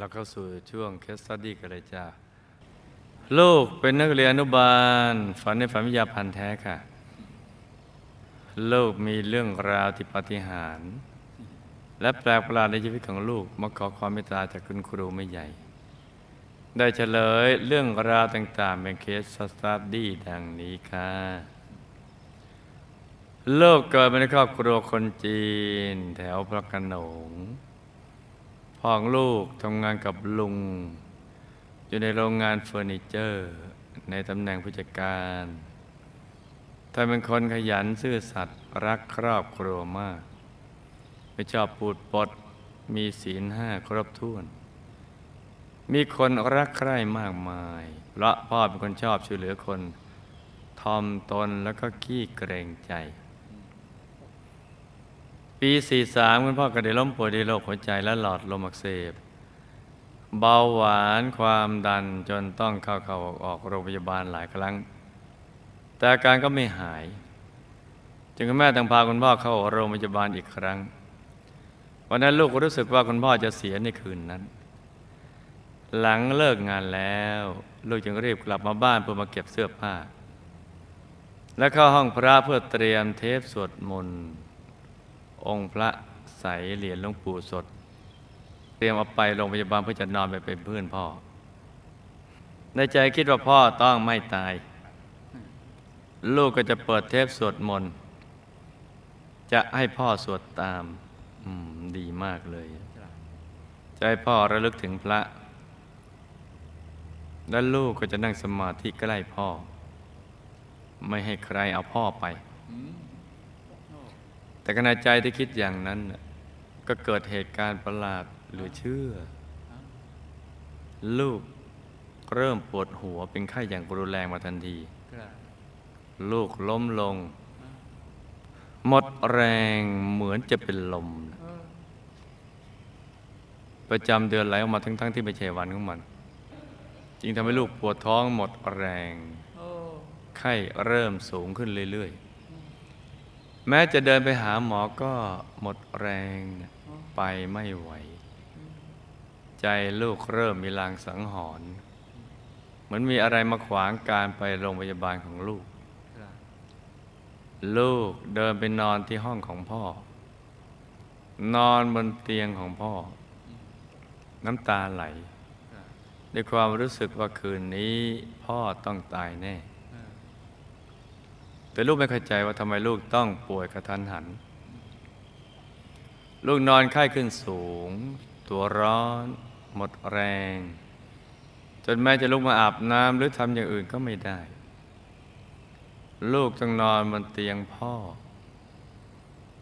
เราเข้าสู่ช่วง case study กันเลยจ้าลูกเป็นนักเรียนอนุบาล ฝันในฝันวิทยาพันธุ์แท้ค่ะ ลูกมีเรื่องราวที่ปาฏิหาริย์และแปลกประหลาดในชีวิตของลูกมาขอความเมตตาจากคุณครูไม่ใหญ่ ได้เฉลยเรื่องราวต่างๆเป็น case study ดังนี้ค่ะลูกเกิดมาในครอบครัวคนจีน แถวพระโขนง พ่อของลูกทำงานกับลุง อยู่ในโรงงานเฟอร์นิเจอร์ ในตำแหน่งผู้จัดการท่านเป็นคนขยันซื่อสัตย์รักครอบครัวมาก ไม่ชอบปูดปดมีศีลห้าครบถ้วน มีคนรักใคร่มากมายเพราะพ่อเป็นคนชอบช่วยเหลือคนทอมตนแล้วก็ขี้เกรงใจ ปี 43 คุณพ่อก็ได้ล้มป่วยด้วยโรคหัวใจและหลอดลมอักเสบ เบาหวานความดันจนต้องเข้าเข้าออกออกโรงพยาบาลหลายครั้ง แต่อาการก็ไม่หายจึงคุณแม่ต้องพาคุณพ่อเข้าโรงพยาบาลอีกครั้ง วันนั้นลูกก็รู้สึกว่าคุณพ่อจะเสียในคืนนั้น หลังเลิกงานแล้ว ลูกจึงรีบกลับมาบ้านเพื่อมาเก็บเสื้อผ้า และเข้าห้องพระเพื่อเตรียมเทปสวดมนต์ องค์พระใสเหรียญหลวงปู่สด เตรียมเอาไปโรงพยาบาลเพื่อจะนอนไปเป็นเพื่อนพ่อ ในใจคิดว่าพ่อต้องไม่ตาย ลูกก็จะเปิดเทปสวดมนต์จะให้พ่อสวดตาม อืม ดีมากเลย จะให้พ่อระลึกถึงพระ และลูกก็จะนั่งสมาธิใกล้พ่อ ไม่ให้ใครเอาพ่อไป แต่ขณะใจที่คิดอย่างนั้นน่ะก็เกิดเหตุการณ์ประหลาดเหรือเชื่อ ลูกเริ่มปวดหัวเป็นไข้อย่างรุนแรงมาทันที ลูกล้มลง หมดแรงเหมือนจะเป็นลม ประจำเดือนไหลออกมาทั้งๆที่ไม่ใช่วันของมัน จึงทำให้ลูกปวดท้องหมดแรง ไข้เริ่มสูงขึ้นเรื่อยๆ แม้จะเดินไปหาหมอก็หมดแรงไปไม่ไหว ใจลูกเริ่มมีลางสังหรณ์เหมือนมีอะไรมาขวางการไปโรงพยาบาลของลูก ลูกเดินไปนอนที่ห้องของพ่อ นอนบนเตียงของพ่อ น้ำตาไหลด้วยความรู้สึกว่าคืนนี้พ่อต้องตายแน่ แต่ลูกไม่เข้าใจว่าทำไมลูกต้องป่วยกระทันหัน ลูกนอนไข้ขึ้นสูง ตัวร้อน หมดแรง จนแม้จะลุกมาอาบน้ำหรือทำอย่างอื่นก็ไม่ได้ ลูกต้องนอนบนเตียงพ่อ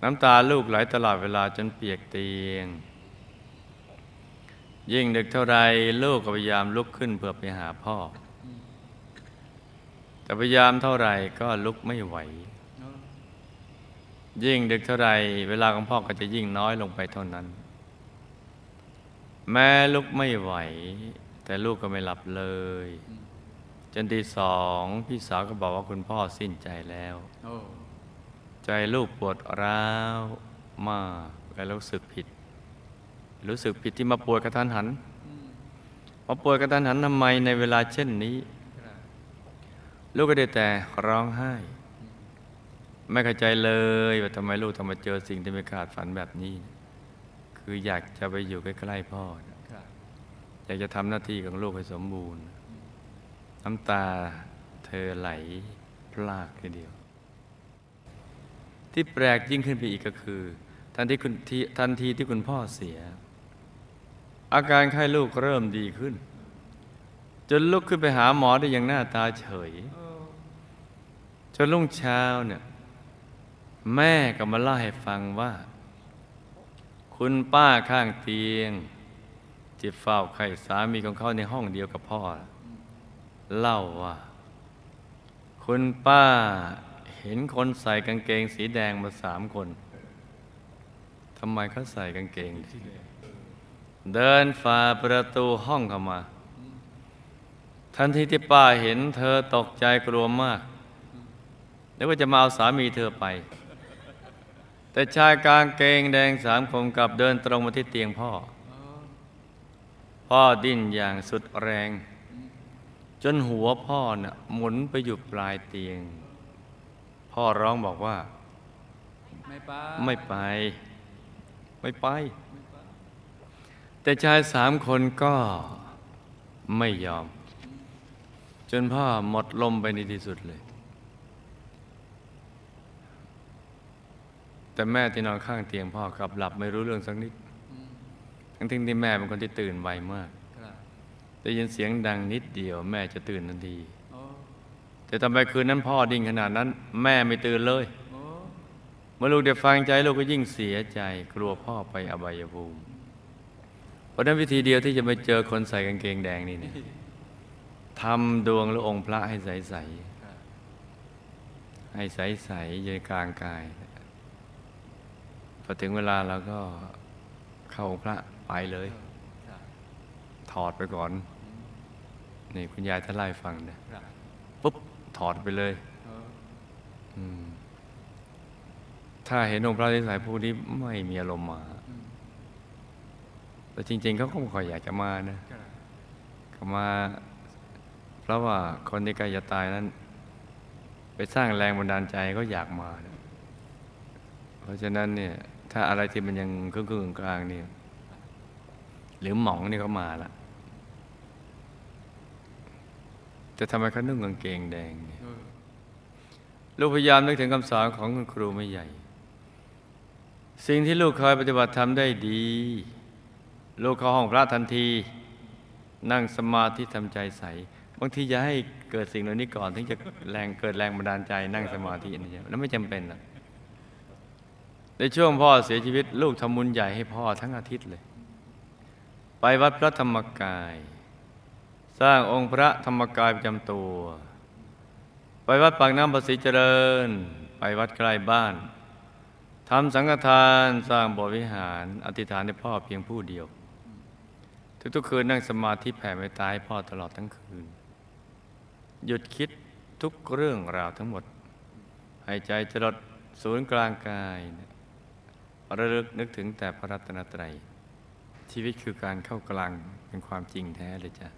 น้ำตาลูกไหลตลอดเวลาจนเปียกเตียง ยิ่งดึกเท่าไรลูกก็พยายามลุกขึ้นเพื่อไปหาพ่อ แต่พยายามเท่าไหร่ก็ลุกไม่ไหว ยิ่งดึกเท่าไรเวลาของพ่อก็จะยิ่งน้อยลงไปเท่านั้น แม้ลุกไม่ไหว แต่ลูกก็ไม่หลับเลย จนทีสองพี่สาวก็บอกว่าคุณพ่อสิ้นใจแล้วใจลูกปวดร้าวมากและรู้สึกผิด รู้สึกผิดที่มาป่วยกระทันหันมาป่วยกระทันหันทำไมในเวลาเช่นนี้ ลูกก็ได้แต่ร้องไห้ ไม่เข้าใจเลยว่าทำไมลูกต้องมาเจอสิ่งที่ไม่คาดฝันแบบนี้ คืออยากจะไปอยู่ใกล้ๆพ่อ อยากจะทำหน้าที่ของลูกให้สมบูรณ์ น้ำตาเธอไหลพลากทีเดียว ที่แปลกยิ่งขึ้นไปอีกก็คือทันทีคุณที่ทันทีที่คุณพ่อเสีย อาการไข้ลูกเริ่มดีขึ้น จนลุกขึ้นไปหาหมอได้อย่างหน้าตาเฉยจนรุ่งเช้าเนี่ย แม่ก็มาเล่าให้ฟังว่า คุณป้าข้างเตียงที่เฝ้าไข้สามีของเขาในห้องเดียวกับพ่อ เล่าว่า คุณป้าเห็นคนใส่กางเกงสีแดงมาสามคนทำไมเขาใส่กางเกง เดินฝ่าประตูห้องเข้ามา ทันทีที่ป้าเห็นเธอตกใจกลัวมากนึกว่าจะมาเอาสามีเธอไป แต่ชายกางเกงแดงสามคนกลับเดินตรงมาที่เตียงพ่อ พ่อดิ้นอย่างสุดแรง จนหัวพ่อน่ะหมุนไปอยู่ปลายเตียง พ่อร้องบอกว่า ไม่ไป ไม่ไปไม่ไปแต่ชายสามคนก็ไม่ยอม จนพ่อหมดลมไปในที่สุดเลย แต่แม่ที่นอนข้างเตียงพ่อกลับหลับไม่รู้เรื่องสักนิด ทั้งที่ที่แม่เป็นคนที่ตื่นไวมากครับได้ยินเสียงดังนิดเดียว แม่จะตื่นทันทีแต่ทำไมคืนนั้นพ่อดิ้งขนาดนั้น แม่ไม่ตื่นเลยเมื่อลูกได้ฟังใจลูกก็ยิ่งเสียใจ กลัวพ่อไปอบายภูมิ เพราะนั้นวิธีเดียวที่จะไปเจอคนใส่กางเกงแดงนี่เนี่ย ทำดวงหรือองค์พระให้ใส ๆ ให้ใส ๆ อยู่ในกลางกาย พอถึงเวลาเราก็เข้าองค์พระไปเลย ถอดไปก่อน นี่คุณยายท่านไล่ฟังเนี่ยปุ๊บ ถอดไปเลยถ้าเห็นองค์พระที่สายผู้นี้ไม่มีอารมณ์มาแต่จริง ๆ เขาก็ไม่ค่อยอยากจะมานะมา ราะว่าคนที่ใกล้จะตายนั้น ไปสร้างแรงบันดาลใจให้เขาอยากมานะเพราะฉะนั้นเนี่ยถ้าอะไรที่มันยังครึ่งกลางเนี่ยหรือหมองนี่เขามาละแต่ทำไมเขานุ่งกางเกงแดงเนี่ยลูกพยายามนึกถึงคำสอนของคุณครูไม่ใหญ่ สิ่งที่ลูกเคยปฏิบัติทำได้ดี ลูกเข้าห้องพระทันที นั่งสมาธิทำใจใส บางทีจะให้เกิดสิ่งเหล่านี้ก่อนถึงจะแรงเกิดแรงบันดาลใจนั่งสมาธินี่ใช่ไหมแล้วไม่จำเป็นหรอกในช่วงพ่อเสียชีวิต ลูกทำบุญใหญ่ให้พ่อทั้งอาทิตย์เลย ไปวัดพระธรรมกาย สร้างองค์พระธรรมกายประจำตัว ไปวัดปากน้ำประสิเจริญ ไปวัดใกล้บ้านทำสังฆทานสร้างบวิหาร อธิษฐานให้พ่อเพียงผู้เดียว ทุกๆคืนนั่งสมาธิแผ่เมตตาให้พ่อตลอดทั้งคืน หยุดคิดทุกเรื่องราวทั้งหมด ให้ใจจดศูนย์กลางกายเนี่ยระลึกนึกถึงแต่พระรัตนตรัย ชีวิตคือการเข้ากลางเป็นความจริงแท้เลยจ้ะ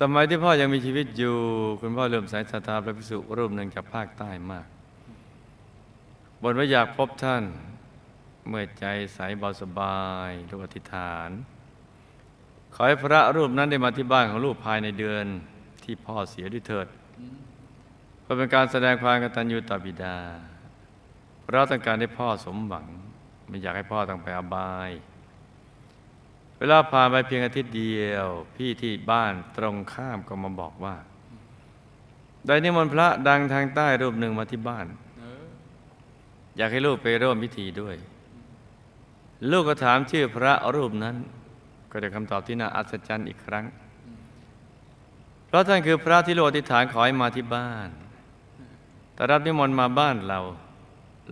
สมัยที่พ่อยังมีชีวิตอยู่ คุณพ่อเริ่มสายศรัทธาพระภิกษุรูปหนึ่งจากภาคใต้มากบนว่าอยากพบท่าน เมื่อใจใสเบาสบายลูกอธิษฐาน ขอให้พระรูปนั้นได้มาที่บ้านของลูกภายในเดือน ที่พ่อเสียด้วยเถิดเพื่อเป็นการแสดงความกตัญญูต่อบิดา เราต้องการให้พ่อสมหวัง ไม่อยากให้พ่อต้องไปอบาย เวลาผ่านไปเพียงอาทิตย์เดียว พี่ที่บ้านตรงข้ามก็มาบอกว่า ได้นิมนต์พระดังทางใต้รูปหนึ่งมาที่บ้าน อยากให้ลูกไปร่วมพิธีด้วย ลูกก็ถามชื่อพระรูปนั้น ก็ได้คำตอบที่น่าอัศจรรย์อีกครั้ง ราะท่านคือพระที่โลกอธิษฐานขอให้มาที่บ้านแต่รับนิมนต์มาบ้านเรา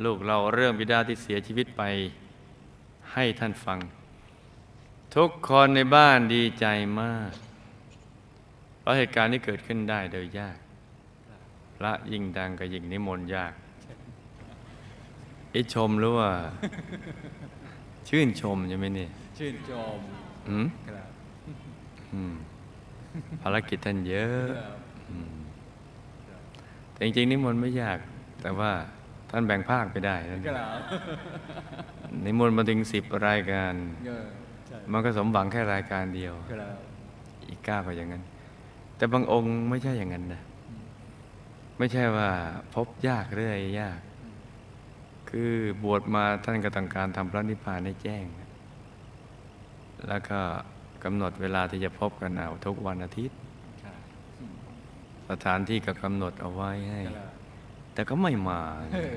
ลูกเราเรื่องบิดาที่เสียชีวิตไป ให้ท่านฟัง ทุกคนในบ้านดีใจมากเพราะเหตุการณ์ที่เกิดขึ้นได้โดยยาก พระยิ่งดังก็ยิ่งนิมนต์ยากไอ้ชมหรือว่า ชื่นชมใช่ไหมเนี่ยชื่นชมอืมครับอืม ภารกิจท่านเยอะครับอืมแต่จริงๆนิมนต์ไม่ยาก แต่ว่าท่านแบ่งภาคไปได้นั่นครับนิมนต์มาถึงสิบรายการเออใช่มันก็สมหวังแค่รายการเดียวครับอีกเก้าก็อย่างนั้น แต่บางองค์ไม่ใช่อย่างนั้นนะ ไม่ใช่ว่าพบยากเรื่อยยาก คือบวชมาท่านก็ต้องการทำพระนิพพานให้แจ้ง แล้วก็ กำหนดเวลาที่จะพบกันเอาทุกวันอาทิตย์ครับสถานที่ก็กำหนดเอาไว้ให้ครับแต่ก็ไม่มาเออ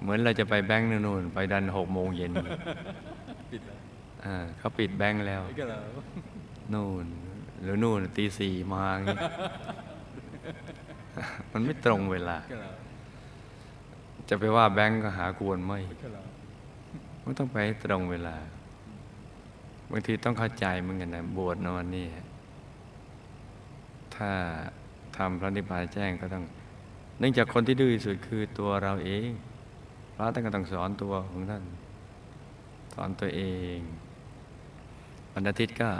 เหมือนเราจะไปแบงค์นู่นๆไปดันหกโมงเย็นปิดแล้วอ่าเขาปิดแบงค์แล้วก็แล้ว นู่น หรือนู่นตีสี่มาอย่างงี้มันไม่ตรงเวลาก็แล้วจะไปว่าแบงค์ก็หากวนไม่ก็แล้วมันต้องไปให้ตรงเวลา บางทีต้องเข้าใจเหมือนกันนะบวชนอนนี่ ถ้าทำพระนิพพานแจ้งก็ต้อง เนื่องจากคนที่ดื้อที่สุดคือตัวเราเอง พระท่านก็ต้องสอนตัวของท่าน สอนตัวเองวันอาทิตย์ก็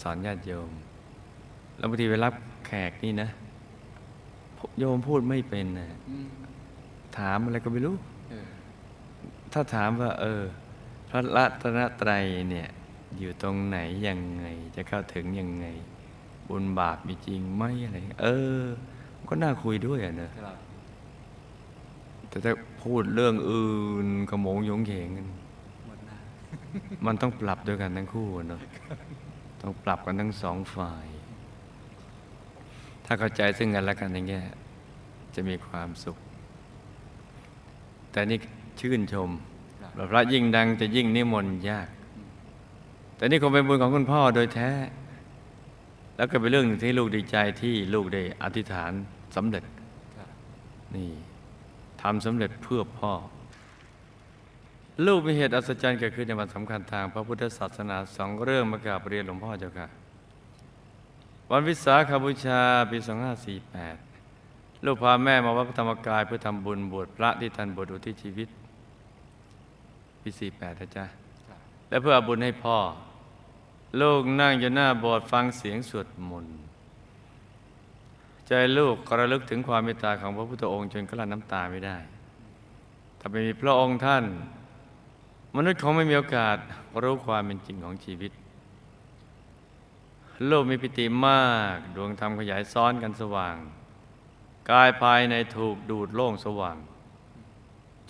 สอนญาติโยม แล้วบางทีไปรับแขกนี่นะ โยมพูดไม่เป็นนะอืมถามอะไรก็ไม่รู้เออถ้าถามว่า เออ พระรัตนตรัยเนี่ยอยู่ตรงไหนยังไง จะเข้าถึงยังไง บุญบาปมีจริงไหมอะไรเงี้ยเออมันก็น่าคุยด้วยอะเนอะครับแต่ถ้าพูดเรื่องอื่นขโมงโยงเหงกันหมดหน้ามันต้องปรับด้วยกันทั้งคู่อะเนอะต้องปรับกันทั้งสองฝ่าย ถ้าเข้าใจซึ่งกันและกันอย่างเงี้ยจะมีความสุข แต่นี่ชื่นชมครับ พระยิ่งดังจะยิ่งนิมนต์ยาก แต่นี่คงเป็นบุญของคุณพ่อโดยแท้ แล้วก็เป็นเรื่องหนึ่งที่ลูกดีใจที่ลูกได้อธิษฐานสำเร็จ นี่ทำสำเร็จเพื่อพ่อ ลูกมีเหตุอัศจรรย์เกิดขึ้นในวันสำคัญทาง พระพุทธศาสนาสองเรื่องมากราบเรียนหลวงพ่อเจ้าค่ะ วันวิสาขบูชาปี2548 ลูกพาแม่มาวัดพระธรรมกายเพื่อทำบุญบวชพระที่ท่านบวชอุทิศชีวิต ปี48นะจ๊ะและเพื่ออาบุญให้พ่อ ลูกนั่งอยู่หน้าโบสถ์ฟังเสียงสวดมนต์ใจลูกกระลึกถึงความเมตตาของพระพุทธองค์จนกลั้นน้ำตาไม่ได้ ถ้าไม่มีพระองค์ท่าน มนุษย์คงไม่มีโอกาสรู้ความเป็นจริงของชีวิต โลกมีปิติมาก ดวงธรรมขยายซ้อนกันสว่าง กายภายในถูกดูดโล่งสว่าง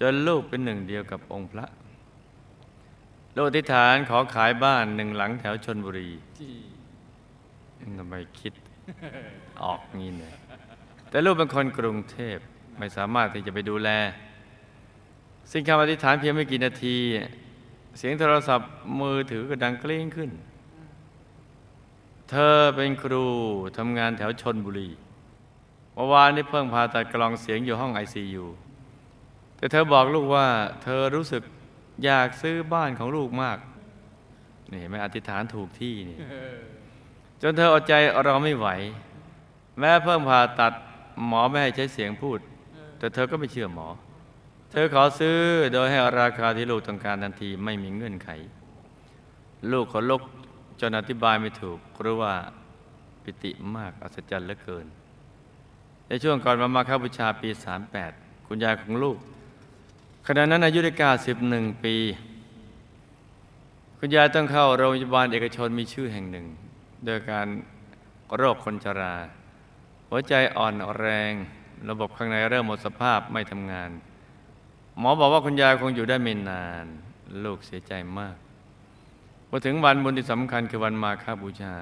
จนลูกเป็นหนึ่งเดียวกับองค์พระ โลกอธิษฐานขอขายบ้านหนึ่งหลังแถวชนบุรีที่ทำไมคิดออกงี้เนี่ยแต่ลูกเป็นคนกรุงเทพไม่สามารถที่จะไปดูแล สิ่งคำอธิษฐานเพียงไม่กี่นาที เสียงโทรศัพท์มือถือก็ดังกลิ้งขึ้น เธอเป็นครูทำงานแถวชนบุรีเมื่อวานนี้เพิ่งผ่าตัดกล่องเสียงอยู่ห้องไอซียูแต่เธอบอกลูกว่า เธอรู้สึก อยากซื้อบ้านของลูกมากนี่เห็นไหม่อธิษฐานถูกที่นี่เออจนเธออดใจรอไม่ไหว แม้เพิ่งผ่าตัดหมอไม่ให้ใช้เสียงพูด แต่เธอก็ไม่เชื่อหมอ เธอขอซื้อโดยให้ราคาที่ลูกต้องการทันทีไม่มีเงื่อนไข ลูกขอลกจนอธิบายไม่ถูกเพราะว่าปิติมากอัศจรรย์เหลือเกิน ในช่วงก่อนมามาคบูชาปี 38 คุณยายของลูก ขณะนั้นอายุได้91 ปี คุณยายต้องเข้าโรงพยาบาลเอกชนมีชื่อแห่งหนึ่งโดยการโรคคนชรา หัวใจอ่อนแรง ระบบข้างในเริ่มหมดสภาพไม่ทำงาน หมอบอกว่าคุณยายคงอยู่ได้ไม่นาน ลูกเสียใจมากพอถึงวันบุญที่สำคัญคือวันมาฆบูชา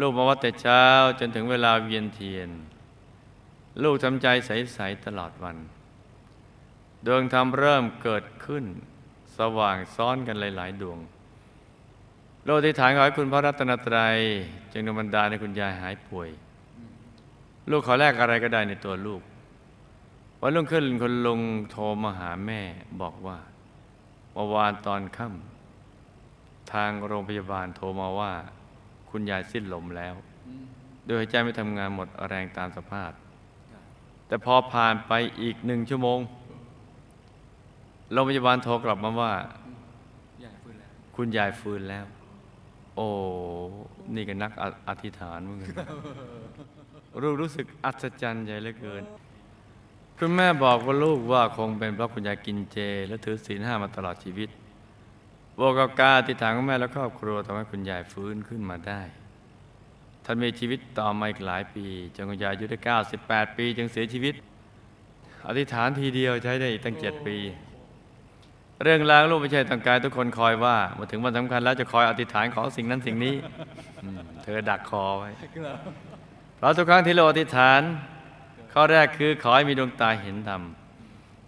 ลูกมาวัดแต่เช้าจนถึงเวลาเวียนเทียน ลูกทำใจใส ๆ ตลอดวัน ดวงธรรมเริ่มเกิดขึ้น สว่างซ้อนกันหลาย ๆ ดวง โลกที่ฐานขอให้คุณพระรัตนตรัยจึงดลบันดาลให้คุณยายหายป่วย ลูกขอแลกอะไรก็ได้ในตัวลูก วันรุ่งขึ้นคุณลุงโทรมาหาแม่บอกว่าเมื่อวานตอนค่ำทางโรงพยาบาลโทรมาว่า คุณยายสิ้นลมแล้วโดยหัวใจไม่ทำงานหมดแรงตามสภาพ แต่พอผ่านไปอีกหนึ่งชั่วโมง โรงพยาบาลโทรกลับมาว่าใหญ่ฟื้นแล้วคุณยายฟื้นแล้ว โอ้ นี่ก็นักออธิษฐานเหมือนกันรู้รู้สึกอัศจรรย์ใจเหลือเกิน คุณแม่บอกว่าลูกว่าคงเป็นเพราะคุณยายกินเจ และถือศีลห้ามาตลอดชีวิตบวกกับการอธิษฐานของแม่และครอบครัวทำให้คุณยายฟื้นขึ้นมาได้ ท่านมีชีวิตต่อมาอีกหลายปีจนคุณยายอายุได้ 98 ปี จึงเสียชีวิต อธิษฐานทีเดียวใช้ได้อีกตั้ง 7 ปี เรื่องราวลูกไม่ใช่ต้องการทุกคนคอยว่ามื่อถึงวันสำคัญแล้วจะคอยอธิษฐานขอสิ่งนั้นสิ่งนี้เธอดักคอไว้เพราะทุกครั้งที่เราอธิษฐาน ข้อแรกคือขอให้มีดวงตาเห็นธรรม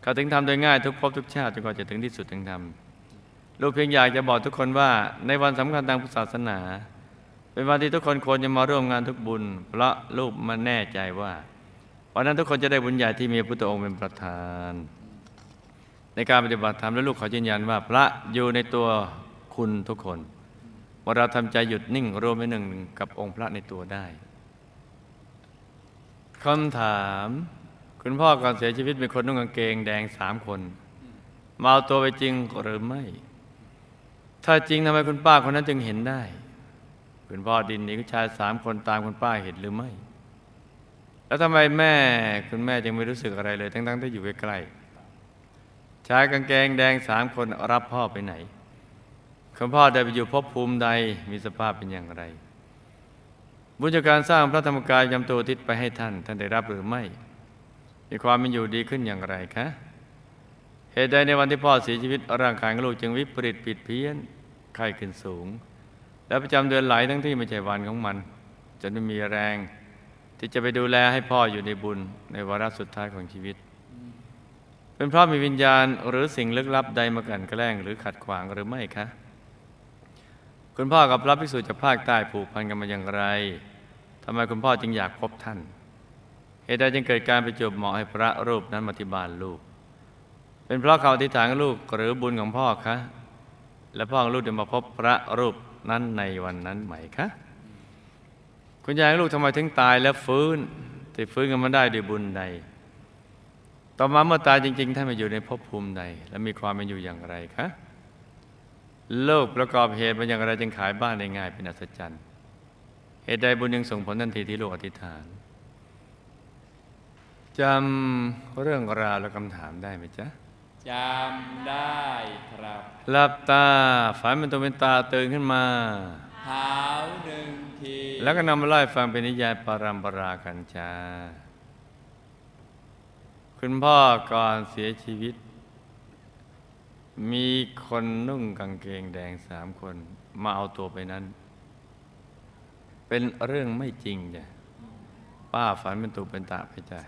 เขาถึงทำโดยง่ายทุกภพทุกชาติจนกว่าจะถึงที่สุดถึงธรรมลูกเพียงอยากจะบอกทุกคนว่าในวันสำคัญทางพุทธศาสนา เป็นวันที่ทุกคนควรจะมาร่วมงานทุกบุญ เพราะลูกมันแน่ใจว่าวันนั้นทุกคนจะได้บุญใหญ่ที่มีพระพุทธองค์เป็นประธาน ในการปฏิบัติธรรมและลูกขอยืนยันว่า พระอยู่ในตัวคุณทุกคนว่าเราทำใจหยุดนิ่งรวมเป็นหนึ่งกับองค์พระในตัวได้คำถาม คุณพ่อก่อนเสียชีวิตเป็นคนนุ่งกางเกงแดงสามคนมาเอาตัวไปจริงหรือไม่ ถ้าจริงทำไมคุณป้าคนนั้นจึงเห็นได้ คุณพ่อดินนีคุณชายสามคนตามคุณป้าเห็นหรือไม่ แล้วทำไมแม่คุณแม่จึงไม่รู้สึกอะไรเลย ทั้งๆที่อยู่ใกล้ๆ ชายกางเกงแดงสามคนรับพ่อไปไหน คุณพ่อได้ไปอยู่ภพภูมิใดมีสภาพเป็นอย่างไร บุญจากการสร้างพระธรรมกายยำตัวทิศไปให้ท่าน ท่านได้รับหรือไม่ มีความเป็นอยู่ดีขึ้นอย่างไรคะเหตุใดในวันที่พ่อเสียชีวิตร่างกายของลูกจึงวิปริตผิดเพี้ยนไข้ขึ้นสูง และประจำเดือนไหลทั้งที่ไม่ใช่วันของมันจนไม่มีแรง ที่จะไปดูแลให้พ่ออยู่ในบุญในวาระสุดท้ายของชีวิต เป็นเพราะมีวิญญาณหรือสิ่งลึกลับใดมากันแกล้งหรือขัดขวางหรือไม่คะ คุณพ่อกับพระภิกษุจากภาคใต้ผูกพันกันมาอย่างไรทำไมคุณพ่อจึงอยากพบท่าน เหตุใดจึงเกิดการไปจบเหมาะให้พระรูปนั้นมาที่บ้านลูก เป็นเพราะเขาอธิฐานลูกหรือบุญของพ่อคะ และพ่อของลูกจะมาพบพระรูปนั้นในวันนั้นไหมคะคุณยายลูกทำไมถึงตายแล้วฟื้นแต่ฟื้นกันมาได้ด้วยบุญใด ต่อมาเมื่อตายจริง ๆ ท่านมาอยู่ในภพภูมิใด และมีความเป็นอยู่อย่างไรคะโลกประกอบเหตุมันอย่างไรจึงขายบ้านได้ง่ายเป็นอัศจรรย์ เหตุใดบุญยังส่งผลทันทีที่ลูกอธิษฐานจำเรื่องราวและคำถามได้ไหมจ๊ะจำได้ครับหลับตาฝันเป็นตัวเป็นตาตื่นขึ้นมาเท้าหนึ่งทีแล้วก็นำมาไล่าให้ฟังเป็นนิยายปารัมปรากันจ้า คุณพ่อก่อนเสียชีวิต มีคนนุ่งกางเกงแดงสามคน มาเอาตัวไปนั้น เป็นเรื่องไม่จริงจ้ะป้าฝันเป็นตุเป็นตาไปจ้ะ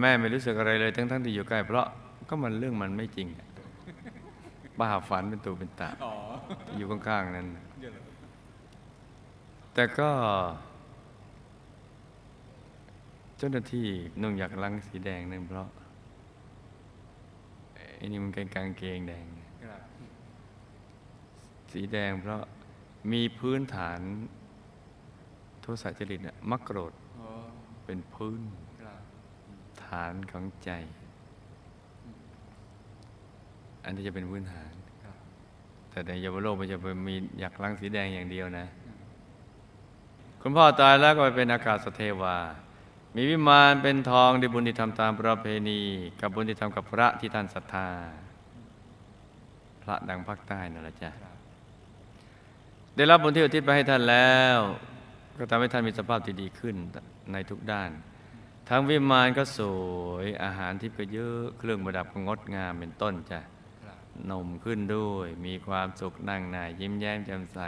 แม่ไม่รู้สึกอะไรเลยทั้งๆที่อยู่ใกล้ เพราะก็มันเรื่องมันไม่จริงป้าฝันเป็นตุเป็นตาอยู่ข้างๆนั้น แต่ก็ เจ้าหน้าที่นุ่งอยากลังสีแดงนั่นเพราะไอ้นี่มันเป็นกางเกงแดง สีแดงเพราะมีพื้นฐานโทสะจริตน่ะมักโกรธเป็นพื้นฐานของใจ อันนี้จะเป็นพื้นฐาน แต่ในเยาวโลกมันจะเป็นมีอยากลังสีแดงอย่างเดียวนะ คุณพ่อตายแล้วก็ไปเป็นอากาศสเทวา มีวิมานเป็นทองด้วยบุญที่ทำตามประเพณี กับบุญที่ทำกับพระที่ท่านศรัทธา พระดังภาคใต้นั่นแหละจ้ะได้รับบุญที่อุทิศไปให้ท่านแล้ว ก็ทำให้ท่านมีสภาพที่ดีขึ้นในทุกด้าน ทั้งวิมานก็สวยอาหารที่ก็เยอะเครื่องประดับก็งดงามเป็นต้นจ้ะนมขึ้นด้วย มีความสุขนั่งหน้ายิ้มแย้มแจ่มใส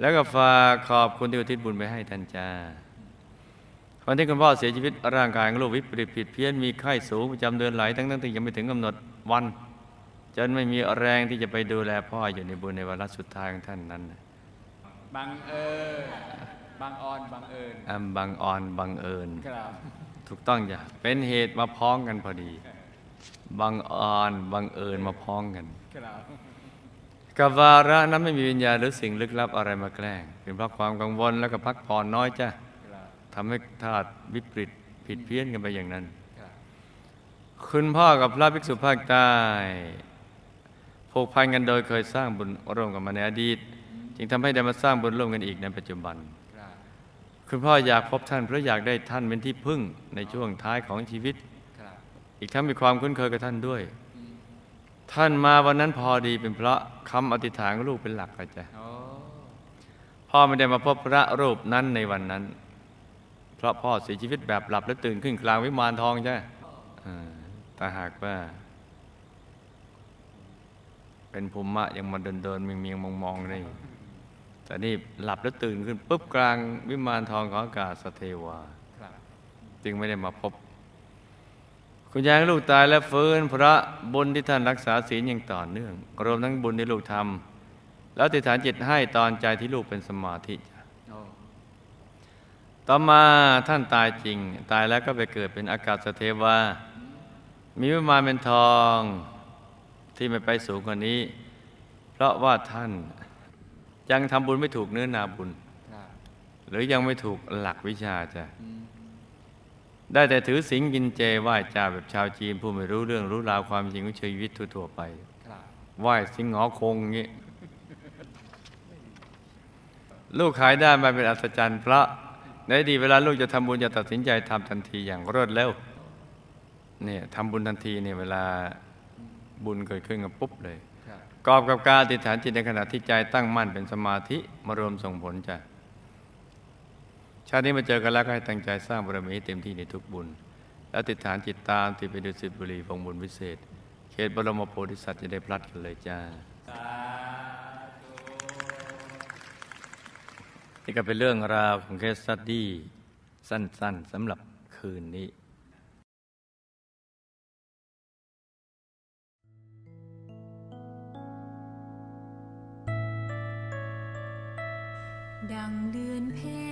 แล้วก็ฝากขอบคุณที่อุทิศบุญไปให้ท่านจ้า วันที่คุณพ่อเสียชีวิตร่างกายของลูกวิปริตผิดเพี้ยนมีไข้สูงประจำเดือนไหลทั้งทั้งๆที่ยังไม่ถึงกำหนดวัน จนไม่มีแรงที่จะไปดูแลพ่ออยู่ในบุญในวาระสุดท้ายของท่านนั้นน่ะบังเอิญบังออนบังเอิญอันบังออนบังเอิญครับถูกต้องจ้ะเป็นเหตุมาพ้องกันพอดี บังออนบังเอิญมาพ้องกันครับกับวาระนั้นไม่มีวิญญาณหรือสิ่งลึกลับอะไรมาแกล้ง เป็นเพราะความกังวลแล้วก็พักผ่อนน้อยจ้ะครับ ทำให้ธาตุวิปริตผิดเพี้ยนกันไปอย่างนั้นครับคุณพ่อกับพระภิกษุภาคใต้ผูกพันกันโดยเคยสร้างบุญร่วมกันมาในอดีต จึงทำให้ได้มาสร้างบุญร่วมกันอีกในปัจจุบันครับคุณพ่ออยากพบท่านเพราะอยากได้ท่านเป็นที่พึ่งในช่วงท้ายของชีวิตครับอีกทั้งมีความคุ้นเคยกับท่านด้วยอืมท่านมาวันนั้นพอดีเป็นเพราะคำอธิษฐานของลูกเป็นหลักอะจ้ะโอ้พ่อไม่ได้มาพบพระรูปนั้นในวันนั้นเพ ราะพ่อเสียชีวิตแบบหลับและตื่นขึ้นกลางวิมานทองจ้ะอ่แต่หากว่า เป็นภูมิมะยังมาเดินเดินเมียงเมียงมองมองๆได้แต่นี่หลับแล้วตื่นขึ้นปุ๊บกลางวิมานทองของอากาศสเทวาครับจึงไม่ได้มาพบ คุณยายลูกตายและฟื้นพระบุญที่ท่านรักษาศีลอย่างต่อเนื่อง รวมทั้งบุญที่ลูกทำแล้วติฐานจิตให้ตอนใจที่ลูกเป็นสมาธิจ้ะโอ้ ต่อมาท่านตายจริง ตายแล้วก็ไปเกิดเป็นอากาศสเทวา มีวิมานเป็นทองที่ไม่ไปสูงกว่านี้ เพราะว่าท่านยังทำบุญไม่ถูกเนื้อนาบุญ หรือยังไม่ถูกหลักวิชาจ้ะได้แต่ถือศีลกินเจไหว้จ้าแบบชาวจีน ผู้ไม่รู้เรื่องรู้ราวความจริงของชีวิตทั่วๆไปไหว้สิงหอคงอย่างงี้ ลูกขายได้มาเป็นอัศจรรย์เพราะ ในอดีตเวลาลูกจะทำบุญจะตัดสินใจทำทันทีอย่างรวดเร็วเนี่ยทำบุญทันทีเนี่ยเวลาบุญเกิดขึ้นกับปุ๊บเลยครับกอบกับการอธิษฐานจิตในขณะที่ใจตั้งมั่นเป็นสมาธิมารวมส่งผลจ้ะชาตินี้มาเจอกันแล้วก็ให้ตั้งใจสร้างบารมีให้เต็มที่ในทุกบุญ แล้วอธิษฐานจิตตามที่ไปดูสิทธิบุรีฟงบุญวิเศษ เขตบรมโพธิสัตว์จะได้พลัดกันเลยจ้า นี่ก็เป็นเรื่องราวของ case study สั้น ๆสำหรับคืนนี้ดังเดือนเพ็ญ